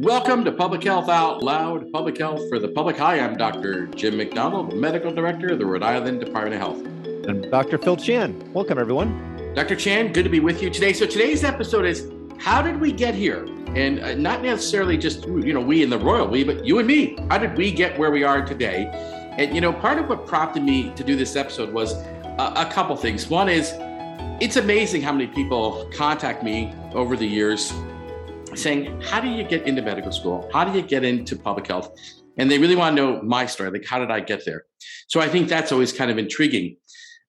Welcome to Public Health Out Loud, Public Health for the Public. Hi, I'm Dr. Jim McDonald, Medical Director of the Rhode Island Department of Health. And Dr. Phil Chan. Welcome, everyone. Dr. Chan, good to be with you today. So today's episode is how did we get here? And uh, not necessarily just, you know, we in the royal we, but you and me. How did we get where we are today? And, you know, part of what prompted me to do this episode was a, a couple things. One is it's amazing how many people contact me over the years saying, How do you get into medical school? How do you get into public health? And they really want to know my story. Like, how did I get there? So I think that's always kind of intriguing.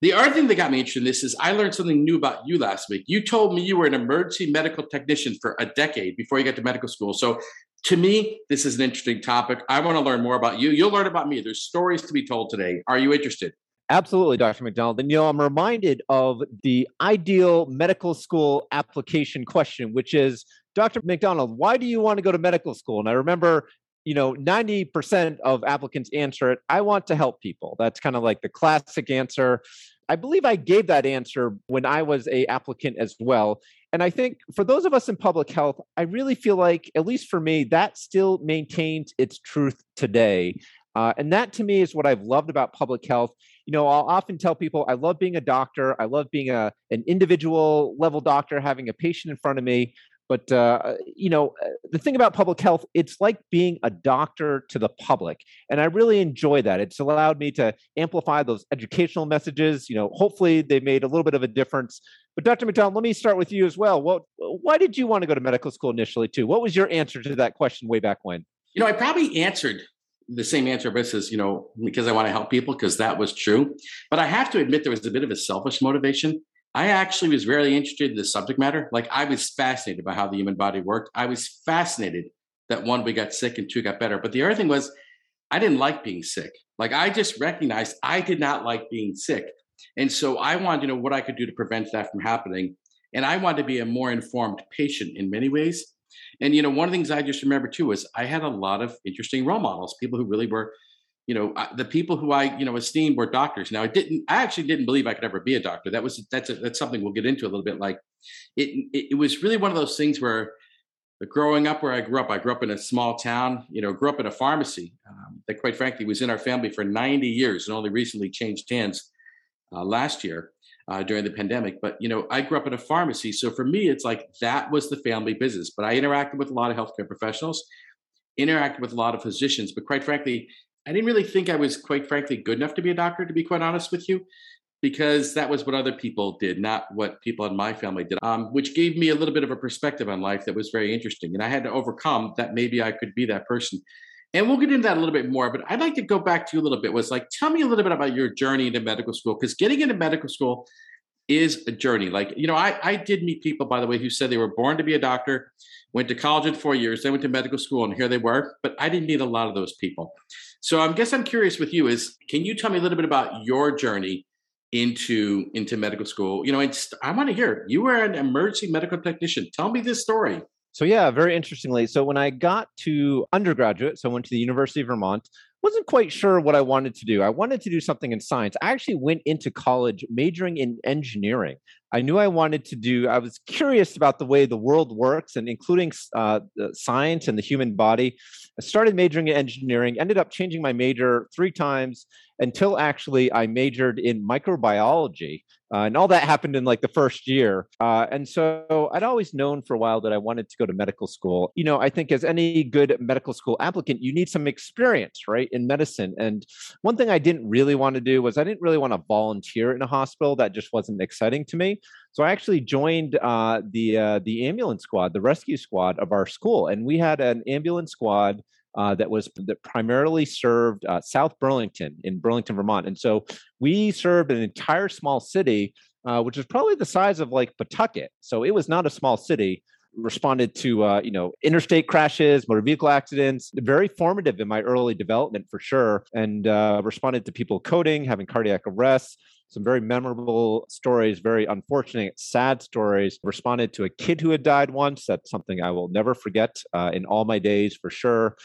The other thing that got me interested in this is I learned something new about you last week. You told me you were an emergency medical technician for a decade before you got to medical school. So to me, this is an interesting topic. I want to learn more about you. You'll learn about me. There's stories to be told today. Are you interested? Absolutely, Dr. McDonald. And you know, I'm reminded of the ideal medical school application question, which is Dr. McDonald, why do you want to go to medical school? And I remember, you know, 90% of applicants answer it, I want to help people. That's kind of like the classic answer. I believe I gave that answer when I was a applicant as well. And I think for those of us in public health, I really feel like, at least for me, that still maintains its truth today. Uh, and that to me is what I've loved about public health. You know, I'll often tell people I love being a doctor. I love being a an individual level doctor, having a patient in front of me. But uh, you know, uh, the thing about public health, it's like being a doctor to the public, and I really enjoy that. It's allowed me to amplify those educational messages. You know, hopefully they made a little bit of a difference. But Dr. McDonald, let me start with you as well. What, why did you want to go to medical school initially, too? What was your answer to that question way back when? You know, I probably answered the same answer, says, you know, because I want to help people, because that was true. But I have to admit, there was a bit of a selfish motivation. I actually was very interested in the subject matter. Like I was fascinated by how the human body worked. I was fascinated that one, we got sick and two got better. But the other thing was, I didn't like being sick. Like I just recognized I did not like being sick. And so I wanted to know what I could do to prevent that from happening. And I wanted to be a more informed patient in many ways. And you know, one of the things I just remember too was I had a lot of interesting role models, people who really were you know the people who i you know esteemed were doctors. Now i didn't i actually didn't believe i could ever be a doctor. That was that's a, that's something we'll get into a little bit like it, it, it was really one of those things where growing up where i grew up i grew up in a small town you know grew up in a pharmacy um, that quite frankly was in our family for 90 years and only recently changed hands uh, last year uh, during the pandemic. But you know i grew up in a pharmacy so for me it's like that was the family business. But i interacted with a lot of healthcare professionals interacted with a lot of physicians. But quite frankly I didn't really think I was, quite frankly, good enough to be a doctor, to be quite honest with you, because that was what other people did, not what people in my family did, um, which gave me a little bit of a perspective on life that was very interesting. And I had to overcome that maybe I could be that person. And we'll get into that a little bit more, but I'd like to go back to you a little bit. Was like, tell me a little bit about your journey into medical school, because getting into medical school is a journey. Like, you know, I, I did meet people, by the way, who said they were born to be a doctor, went to college in four years, then went to medical school, and here they were. But I didn't meet a lot of those people. So I guess I'm curious with you is can you tell me a little bit about your journey into into medical school? You know, I want to hear you were an emergency medical technician. Tell me this story. So yeah, very interestingly. So when I got to undergraduate, so I went to the University of Vermont, wasn't quite sure what I wanted to do. I wanted to do something in science. I actually went into college majoring in engineering. I knew I wanted to do, I was curious about the way the world works and including uh, science and the human body. I started majoring in engineering, ended up changing my major three times until actually I majored in microbiology. Uh, and all that happened in like the first year. Uh, and so I'd always known for a while that I wanted to go to medical school. You know, I think as any good medical school applicant, you need some experience, right, in medicine. And one thing I didn't really want to do was I didn't really want to volunteer in a hospital. That just wasn't exciting to me. So I actually joined uh, the uh, the ambulance squad, the rescue squad of our school, and we had an ambulance squad uh, that was that primarily served uh, South Burlington in Burlington, Vermont. And so we served an entire small city, uh, which is probably the size of like Pawtucket. So it was not a small city. Responded to uh, you know interstate crashes, motor vehicle accidents. Very formative in my early development for sure, and responded to people coding, having cardiac arrests some very memorable stories, very unfortunate, sad stories. Responded to a kid who had died once. That's something I will never forget uh, in all my days for sure.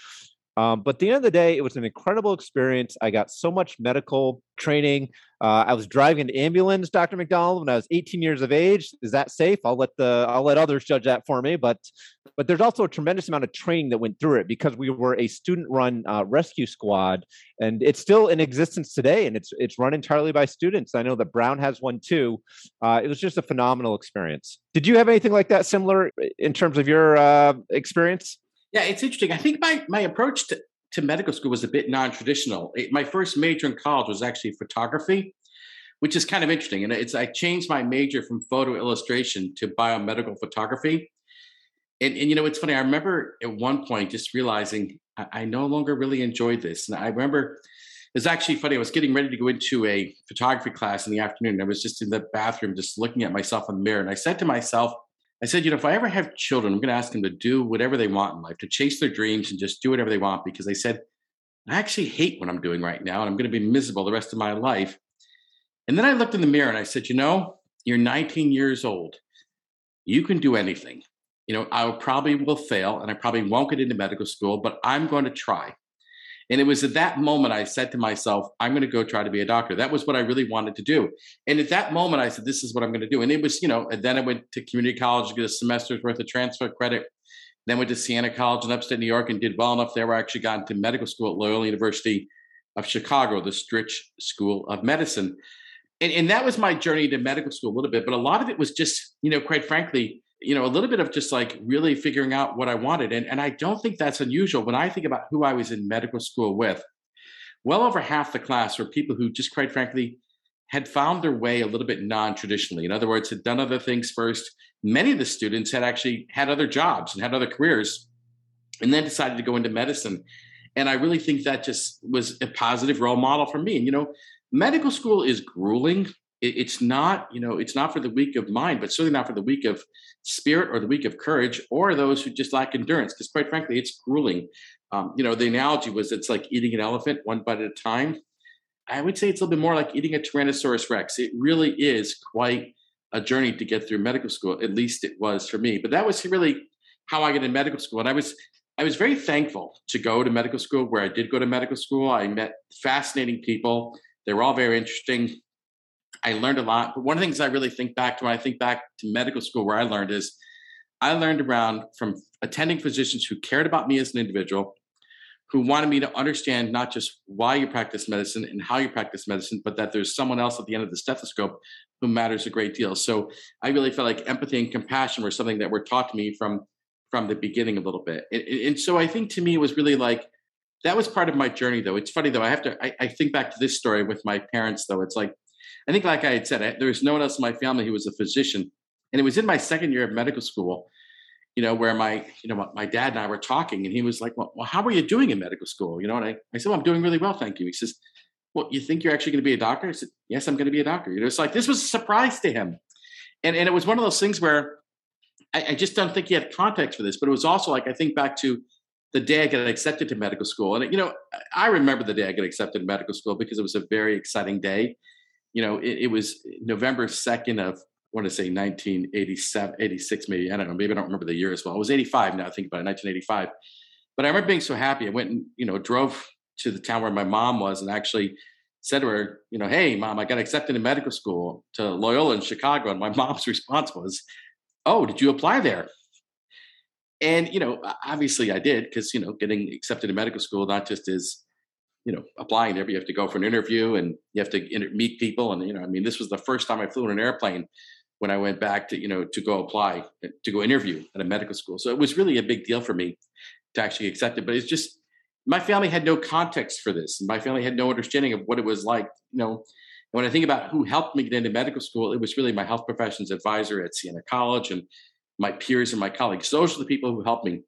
Um, but at the end of the day, it was an incredible experience. I got so much medical training. Uh, I was driving an ambulance, Dr. McDonald, when I was 18 years of age. Is that safe? I'll let the I'll let others judge that for me. But but there's also a tremendous amount of training that went through it because we were a student-run uh, rescue squad, and it's still in existence today, and it's it's run entirely by students. I know that Brown has one too. Uh, it was just a phenomenal experience. Did you have anything like that similar in terms of your uh, experience? Yeah, it's interesting. I think my my approach to, to medical school was a bit non-traditional. It, my first major in college was actually photography, which is kind of interesting. And it's I changed my major from photo illustration to biomedical photography. And, and you know, it's funny. I remember at one point just realizing I, I no longer really enjoyed this. And I remember it's actually funny. I was getting ready to go into a photography class in the afternoon. I was just in the bathroom, just looking at myself in the mirror, and I said to myself, I said, you know, if I ever have children, I'm going to ask them to do whatever they want in life, to chase their dreams and just do whatever they want. Because I said, I actually hate what I'm doing right now, and I'm going to be miserable the rest of my life. And then I looked in the mirror and I said, you know, you're 19 years old. You can do anything. You know, I probably will fail and I probably won't get into medical school, but I'm going to try. And it was at that moment I said to myself, I'm going to go try to be a doctor. That was what I really wanted to do. And at that moment, I said, this is what I'm going to do. And it was, you know, and then I went to community college to get a semester's worth of transfer credit. Then went to Siena College in upstate New York and did well enough there I actually got into medical school at Loyola University of Chicago, the Stritch School of Medicine. And, and that was my journey to medical school a little bit. But a lot of it was just, you know, quite frankly, you know, a little bit of just like really figuring out what I wanted. And, and I don't think that's unusual when I think about who I was in medical school with. Well over half the class were people who just quite frankly had found their way a little bit non-traditionally. In other words, had done other things first. Many of the students had actually had other jobs and had other careers and then decided to go into medicine. And I really think that just was a positive role model for me. And, you know, medical school is grueling it, it's not you know it's not for the weak of mind but certainly not for the weak of spirit or the weak of courage or those who just lack endurance because quite frankly it's grueling um, you know the analogy was it's like eating an elephant one bite at a time i would say it's a little bit more like eating a tyrannosaurus rex it really is quite a journey to get through medical school at least it was for me but that was really how i got in medical school and i was I was very thankful to go to medical school where I did go to medical school. I met fascinating people. They were all very interesting. I learned a lot. But one of the things I really think back to when I think back to medical school, where I learned is I learned around from attending physicians who cared about me as an individual, who wanted me to understand not just why you practice medicine and how you practice medicine, but that there's someone else at the end of the stethoscope who matters a great deal. So I really felt like empathy and compassion were something that were taught to me from from the beginning a little bit. And, and so I think to me it was really like that was part of my journey though. It's funny though. I have to I, I think back to this story with my parents though. It's like I think, like I had said, I, there was no one else in my family who was a physician, and it was in my second year of medical school, you know, where my, you know, my dad and I were talking, and he was like, "Well, well how are you doing in medical school?" You know, and I, I said, well, "I'm doing really well, thank you." He says, "Well, you think you're actually going to be a doctor?" I said, "Yes, I'm going to be a doctor." You know, it's like this was a surprise to him, and and it was one of those things where I, I just don't think he had context for this, but it was also like I think back to the day I got accepted to medical school. And, you know, I remember the day I got accepted to medical school because it was a very exciting day you know, it, it was November 2nd of, I want to say 1987, 86, maybe. I don't know. Maybe I don't remember the year as well. It was 85 now, I think about it, 1985. But I remember being so happy. I went and, you know, drove to the town where my mom was and actually said to her, you know, hey, mom, I got accepted in medical school to Loyola in Chicago. And my mom's response was, oh, did you apply there? And, you know, obviously I did because, you know, getting accepted in medical school not just is you know applying there but you have to go for an interview and you have to inter- meet people and you know i mean this was the first time i flew in an airplane when i went back to you know to go apply to go interview at a medical school. So it was really a big deal for me to actually accept it but it's just my family had no context for this. And my family had no understanding of what it was like you know. When i think about who helped me get into medical school it was really my health professions advisor at siena college and my peers and my colleagues. Those are the people who helped me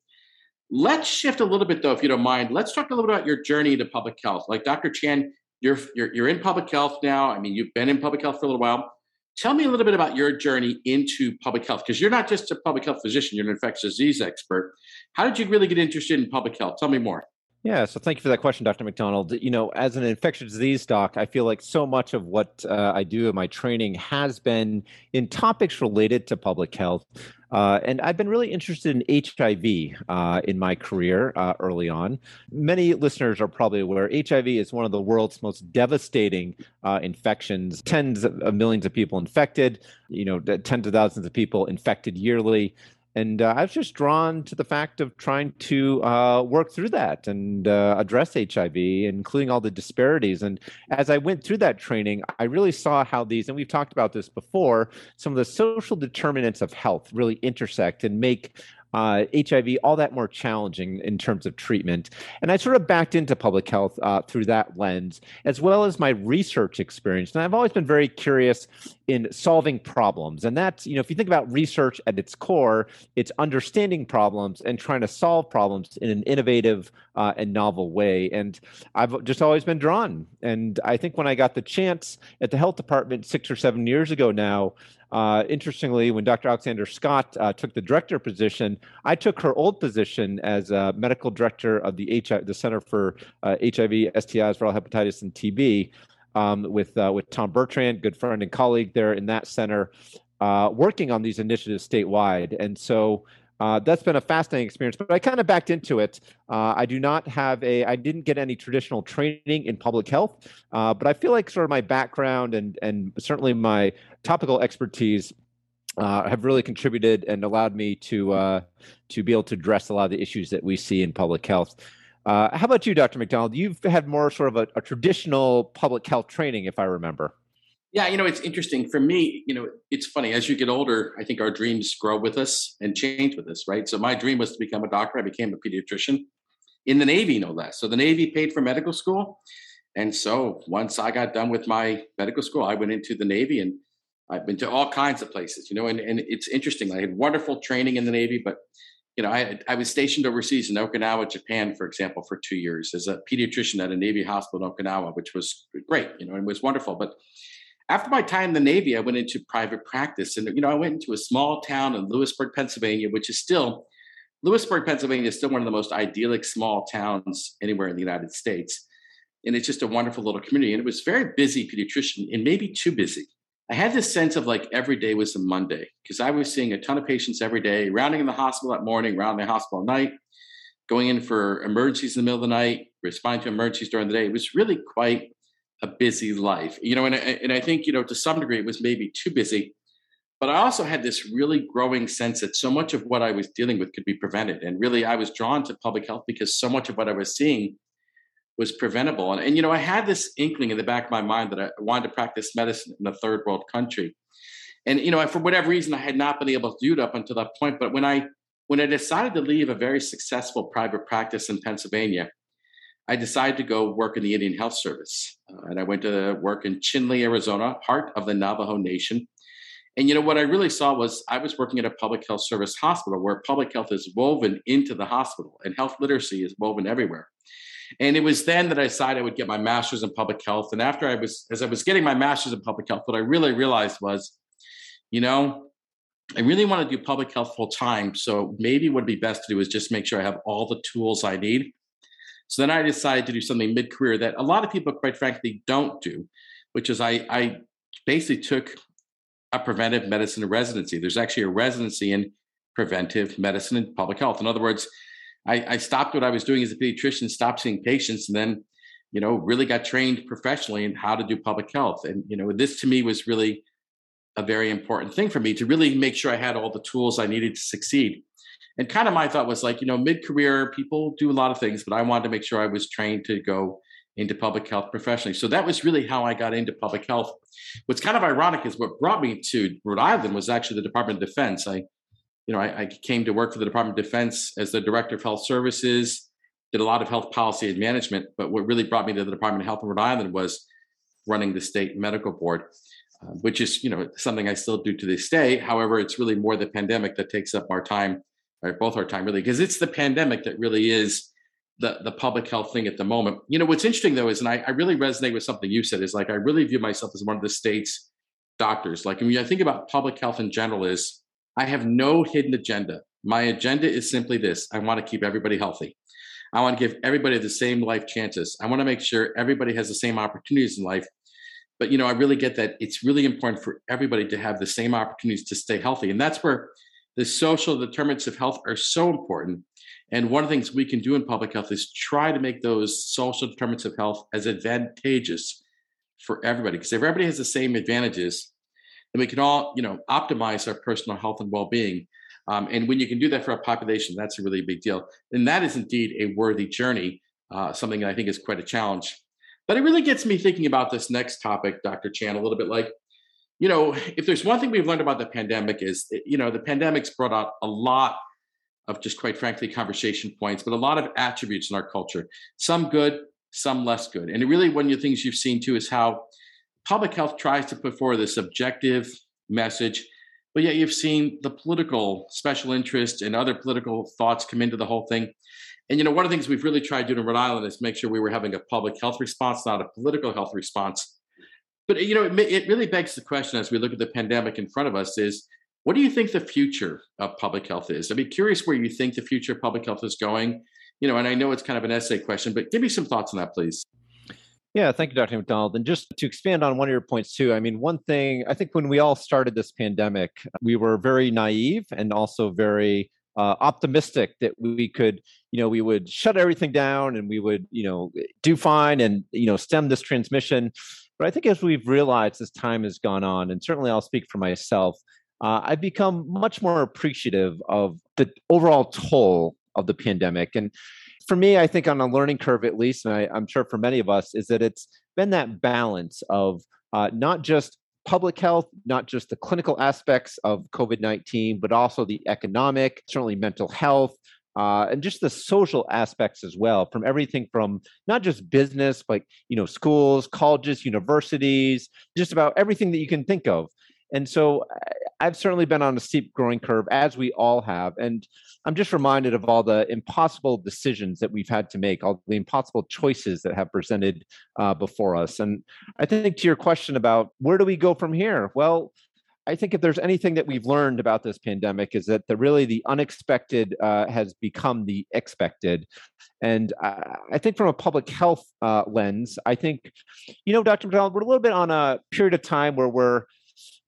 Let's shift a little bit, though, if you don't mind. Let's talk a little bit about your journey to public health. Like Dr. Chan, you're, you're, you're in public health now. I mean, you've been in public health for a little while. Tell me a little bit about your journey into public health, because you're not just a public health physician, you're an infectious disease expert. How did you really get interested in public health? Tell me more. Yeah, so thank you for that question, Dr. McDonald. You know, as an infectious disease doc, I feel like so much of what uh, I do in my training has been in topics related to public health. Uh, and I've been really interested in HIV uh, in my career uh, early on. Many listeners are probably aware HIV is one of the world's most devastating uh, infections. Tens of millions of people infected, you know, tens of thousands of people infected yearly and uh, I was just drawn to the fact of trying to uh, work through that and uh, address HIV, including all the disparities. And as I went through that training, I really saw how these, and we've talked about this before, some of the social determinants of health really intersect and make uh, HIV all that more challenging in terms of treatment. And I sort of backed into public health uh, through that lens, as well as my research experience. And I've always been very curious in solving problems. And that's, you know, if you think about research at its core, it's understanding problems and trying to solve problems in an innovative uh, and novel way. And I've just always been drawn. And I think when I got the chance at the health department six or seven years ago now, uh, interestingly, when Dr. Alexander Scott uh, took the director position, I took her old position as medical director of the HIV, the Center for HIV, uh, STIs, viral hepatitis, and TB, um, with uh, with Tom Bertrand, good friend and colleague there in that center, uh, working on these initiatives statewide. And so uh, that's been a fascinating experience, but I kind of backed into it. Uh, I do not have a, I didn't get any traditional training in public health, uh, but I feel like sort of my background and and certainly my topical expertise uh, have really contributed and allowed me to uh, to be able to address a lot of the issues that we see in public health. Uh, how about you, Dr. McDonald? You've had more sort of a, a traditional public health training, if I remember. Yeah, you know, it's interesting for me. You know, it's funny as you get older, I think our dreams grow with us and change with us, right? So my dream was to become a doctor. I became a pediatrician in the Navy, no less. So the Navy paid for medical school. And so once I got done with my medical school, I went into the Navy and I've been to all kinds of places, you know, and, and it's interesting. I had wonderful training in the Navy, but you know, I, I was stationed overseas in Okinawa, Japan, for example, for two years as a pediatrician at a Navy hospital in Okinawa, which was great, you know, and was wonderful. But after my time in the Navy, I went into private practice. And, you know, I went into a small town in Lewisburg, Pennsylvania, which is still, Lewisburg, Pennsylvania is still one of the most idyllic small towns anywhere in the United States. And it's just a wonderful little community. And it was very busy pediatrician and maybe too busy. I had this sense of like every day was a Monday because I was seeing a ton of patients every day, rounding in the hospital at morning, rounding the hospital at night, going in for emergencies in the middle of the night, responding to emergencies during the day. It was really quite a busy life, you know, and, and I think, you know, to some degree it was maybe too busy. But I also had this really growing sense that so much of what I was dealing with could be prevented. And really, I was drawn to public health because so much of what I was seeing was preventable. And, and you know, I had this inkling in the back of my mind that I wanted to practice medicine in a third world country. And, you know, for whatever reason, I had not been able to do it up until that point. But when I when I decided to leave a very successful private practice in Pennsylvania, I decided to go work in the Indian Health Service. Uh, and I went to work in Chinle, Arizona, heart of the Navajo Nation. And you know what I really saw was I was working at a public health service hospital where public health is woven into the hospital and health literacy is woven everywhere. And it was then that I decided I would get my master's in public health. And after I was, as I was getting my master's in public health, what I really realized was, you know, I really want to do public health full time. So maybe what would be best to do is just make sure I have all the tools I need so then I decided to do something mid career that a lot of people, quite frankly, don't do, which is I, I basically took a preventive medicine residency. There's actually a residency in preventive medicine and public health. In other words, I, I stopped what I was doing as a pediatrician, stopped seeing patients, and then, you know, really got trained professionally in how to do public health. And, you know, this to me was really a very important thing for me to really make sure I had all the tools I needed to succeed and kind of my thought was like, you know, mid career, people do a lot of things, but I wanted to make sure I was trained to go into public health professionally. So that was really how I got into public health. What's kind of ironic is what brought me to Rhode Island was actually the Department of Defense. I, you know, I, I came to work for the Department of Defense as the Director of Health Services, did a lot of health policy and management. But what really brought me to the Department of Health in Rhode Island was running the state medical board. Uh, which is, you know, something I still do to this day. However, it's really more the pandemic that takes up our time right? Both our time really, because it's the pandemic that really is the the public health thing at the moment. You know, what's interesting though is, and I, I really resonate with something you said, is like I really view myself as one of the state's doctors. Like when I think about public health in general, is I have no hidden agenda. My agenda is simply this I want to keep everybody healthy. I want to give everybody the same life chances. I want to make sure everybody has the same opportunities in life. But you know, I really get that it's really important for everybody to have the same opportunities to stay healthy. And that's where the social determinants of health are so important. And one of the things we can do in public health is try to make those social determinants of health as advantageous for everybody. Because if everybody has the same advantages, then we can all, you know, optimize our personal health and well-being. Um, and when you can do that for a population, that's a really big deal. And that is indeed a worthy journey, uh, something that I think is quite a challenge. But it really gets me thinking about this next topic, Dr. Chan, a little bit like, you know, if there's one thing we've learned about the pandemic is, you know, the pandemic's brought out a lot of just quite frankly conversation points, but a lot of attributes in our culture, some good, some less good. And really, one of the things you've seen too is how public health tries to put forward this objective message, but yet you've seen the political special interest and other political thoughts come into the whole thing. And you know, one of the things we've really tried to do in Rhode Island is make sure we were having a public health response, not a political health response. But you know, it, it really begs the question as we look at the pandemic in front of us: is what do you think the future of public health is? I'd be curious where you think the future of public health is going. You know, and I know it's kind of an essay question, but give me some thoughts on that, please. Yeah, thank you, Dr. McDonald. And just to expand on one of your points too, I mean, one thing I think when we all started this pandemic, we were very naive and also very uh, optimistic that we could, you know, we would shut everything down and we would, you know, do fine and you know stem this transmission. But I think as we've realized as time has gone on, and certainly I'll speak for myself, uh, I've become much more appreciative of the overall toll of the pandemic. And for me, I think on a learning curve, at least, and I, am sure for many of us, is that it's been that balance of uh, not just public health, not just the clinical aspects of COVID 19, but also the economic, certainly mental health. Uh, and just the social aspects as well from everything from not just business but you know schools colleges universities just about everything that you can think of and so I've certainly been on a steep growing curve, as we all have. And I'm just reminded of all the impossible decisions that we've had to make, all the impossible choices that have presented uh, before us. And I think to your question about where do we go from here? Well, I think if there's anything that we've learned about this pandemic is that the really the unexpected uh, has become the expected, and uh, I think from a public health uh, lens, I think, you know, Dr. McDonald, we're a little bit on a period of time where we're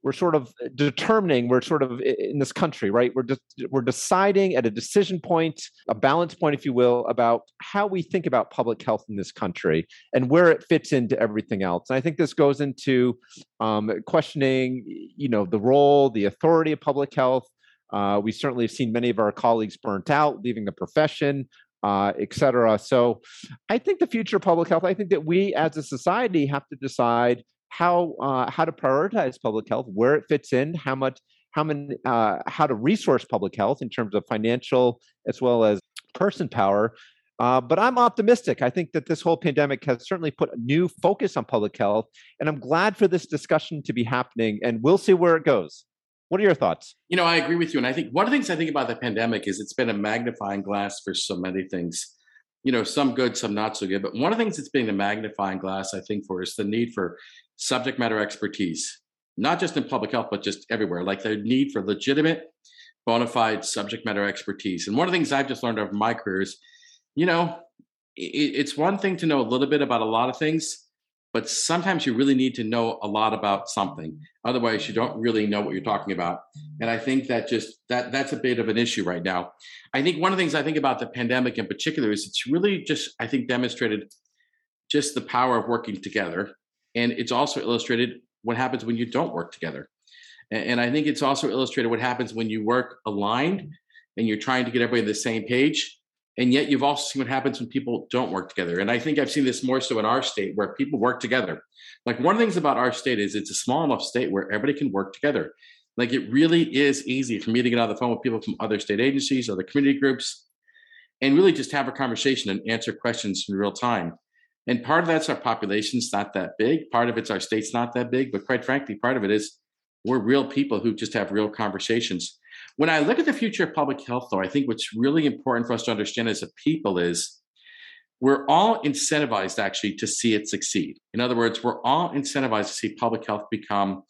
we're sort of determining we're sort of in this country right? We're just we're deciding at a decision point a balance point if you will about how we think about public health in this country and where it fits into everything else. And i think this goes into um, questioning you know the role the authority of public health. Uh, we certainly have seen many of our colleagues burnt out leaving the profession uh, et cetera. So I think the future of public health, I think that we as a society have to decide how uh, how to prioritize public health, where it fits in, how much, how many, uh, how to resource public health in terms of financial as well as person power. Uh, but I'm optimistic. I think that this whole pandemic has certainly put a new focus on public health, and I'm glad for this discussion to be happening. And we'll see where it goes. What are your thoughts? You know, I agree with you, and I think one of the things I think about the pandemic is it's been a magnifying glass for so many things. You know, some good, some not so good. But one of the things that's been a magnifying glass, I think, for is the need for subject matter expertise, not just in public health, but just everywhere, like the need for legitimate, bona fide subject matter expertise. And one of the things I've just learned over my career is, you know, it's one thing to know a little bit about a lot of things, but sometimes you really need to know a lot about something. Otherwise, you don't really know what you're talking about. And I think that just that that's a bit of an issue right now. I think one of the things I think about the pandemic in particular is it's really just I think demonstrated just the power of working together and it's also illustrated what happens when you don't work together. And I think it's also illustrated what happens when you work aligned and you're trying to get everybody on the same page. And yet you've also seen what happens when people don't work together. And I think I've seen this more so in our state where people work together. Like one of the things about our state is it's a small enough state where everybody can work together. Like it really is easy for me to get on the phone with people from other state agencies, other community groups, and really just have a conversation and answer questions in real time. And part of that's our population's not that big. Part of it's our state's not that big. But quite frankly, part of it is we're real people who just have real conversations. When I look at the future of public health, though, I think what's really important for us to understand as a people is we're all incentivized actually to see it succeed. In other words, we're all incentivized to see public health become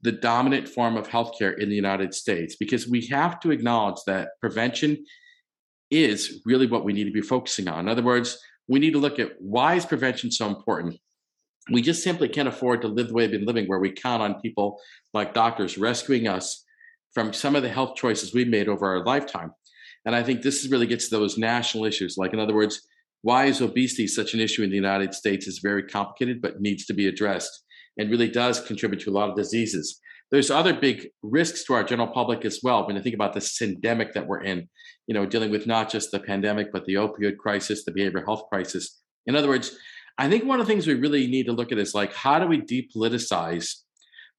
the dominant form of healthcare in the United States because we have to acknowledge that prevention is really what we need to be focusing on. In other words, we need to look at why is prevention so important? We just simply can't afford to live the way we've been living, where we count on people like doctors rescuing us from some of the health choices we've made over our lifetime. And I think this really gets to those national issues. Like, in other words, why is obesity such an issue in the United States is very complicated, but needs to be addressed and really does contribute to a lot of diseases. There's other big risks to our general public as well. When you think about the syndemic that we're in, you know, dealing with not just the pandemic, but the opioid crisis, the behavioral health crisis. In other words, I think one of the things we really need to look at is like, how do we depoliticize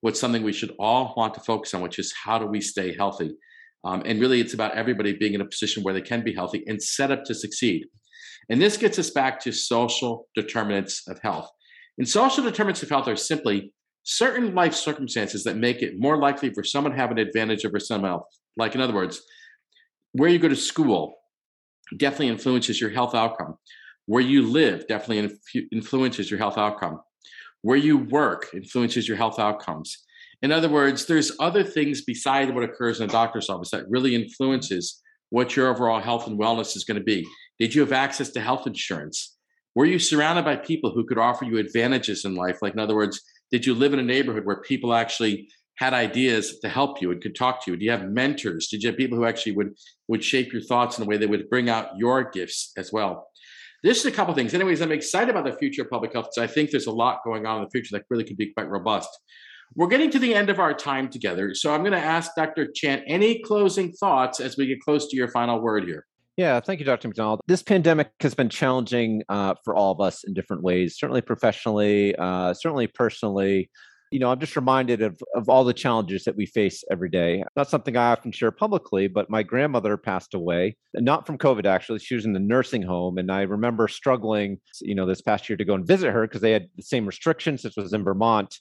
what's something we should all want to focus on, which is how do we stay healthy? Um, and really, it's about everybody being in a position where they can be healthy and set up to succeed. And this gets us back to social determinants of health. And social determinants of health are simply certain life circumstances that make it more likely for someone to have an advantage over someone else. Like, in other words, where you go to school definitely influences your health outcome. Where you live definitely influences your health outcome. Where you work influences your health outcomes. In other words, there's other things besides what occurs in a doctor's office that really influences what your overall health and wellness is going to be. Did you have access to health insurance? Were you surrounded by people who could offer you advantages in life? Like, in other words, did you live in a neighborhood where people actually had ideas to help you and could talk to you? Do you have mentors? Did you have people who actually would would shape your thoughts in a way that would bring out your gifts as well? This is a couple things. Anyways, I'm excited about the future of public health because I think there's a lot going on in the future that really could be quite robust. We're getting to the end of our time together, so I'm going to ask Dr. Chan any closing thoughts as we get close to your final word here. Yeah, thank you, Dr. McDonald. This pandemic has been challenging uh, for all of us in different ways, certainly professionally, uh, certainly personally. You know, I'm just reminded of, of all the challenges that we face every day. Not something I often share publicly, but my grandmother passed away, not from COVID, actually. She was in the nursing home. And I remember struggling, you know, this past year to go and visit her because they had the same restrictions. This was in Vermont.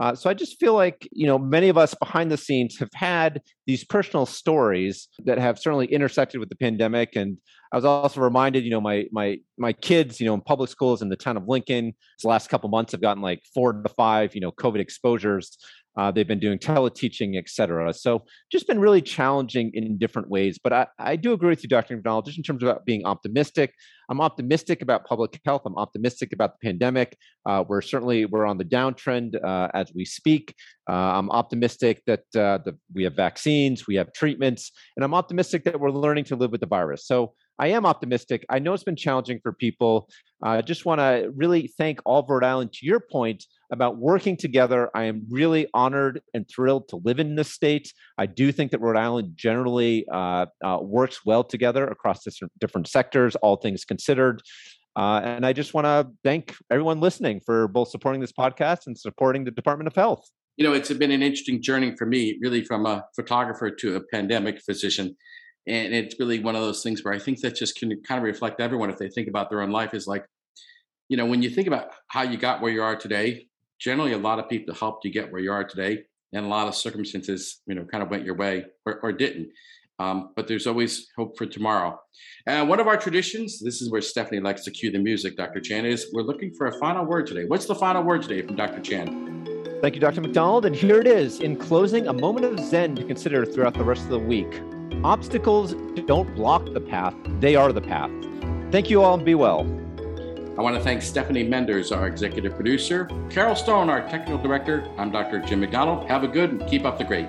Uh, so I just feel like you know many of us behind the scenes have had these personal stories that have certainly intersected with the pandemic. And I was also reminded, you know, my my my kids, you know, in public schools in the town of Lincoln, the last couple months have gotten like four to five, you know, COVID exposures. Uh, they've been doing teleteaching, et cetera. So just been really challenging in different ways. But I, I do agree with you, Dr. McDonald, just in terms of being optimistic. I'm optimistic about public health. I'm optimistic about the pandemic. Uh, we're certainly we're on the downtrend uh, as we speak. Uh, I'm optimistic that uh, the, we have vaccines, we have treatments, and I'm optimistic that we're learning to live with the virus. So I am optimistic. I know it's been challenging for people. I just want to really thank all of Rhode Island. To your point about working together, I am really honored and thrilled to live in this state. I do think that Rhode Island generally uh, uh, works well together across different sectors, all things considered. Uh, and I just want to thank everyone listening for both supporting this podcast and supporting the Department of Health. You know, it's been an interesting journey for me, really, from a photographer to a pandemic physician. And it's really one of those things where I think that just can kind of reflect everyone if they think about their own life is like, you know, when you think about how you got where you are today, generally a lot of people helped you get where you are today. And a lot of circumstances, you know, kind of went your way or, or didn't. Um, but there's always hope for tomorrow. And one of our traditions, this is where Stephanie likes to cue the music, Dr. Chan, is we're looking for a final word today. What's the final word today from Dr. Chan? Thank you, Dr. McDonald. And here it is in closing, a moment of Zen to consider throughout the rest of the week. Obstacles don't block the path, they are the path. Thank you all and be well. I want to thank Stephanie Menders, our executive producer, Carol Stone, our technical director. I'm Dr. Jim McDonald. Have a good and keep up the great.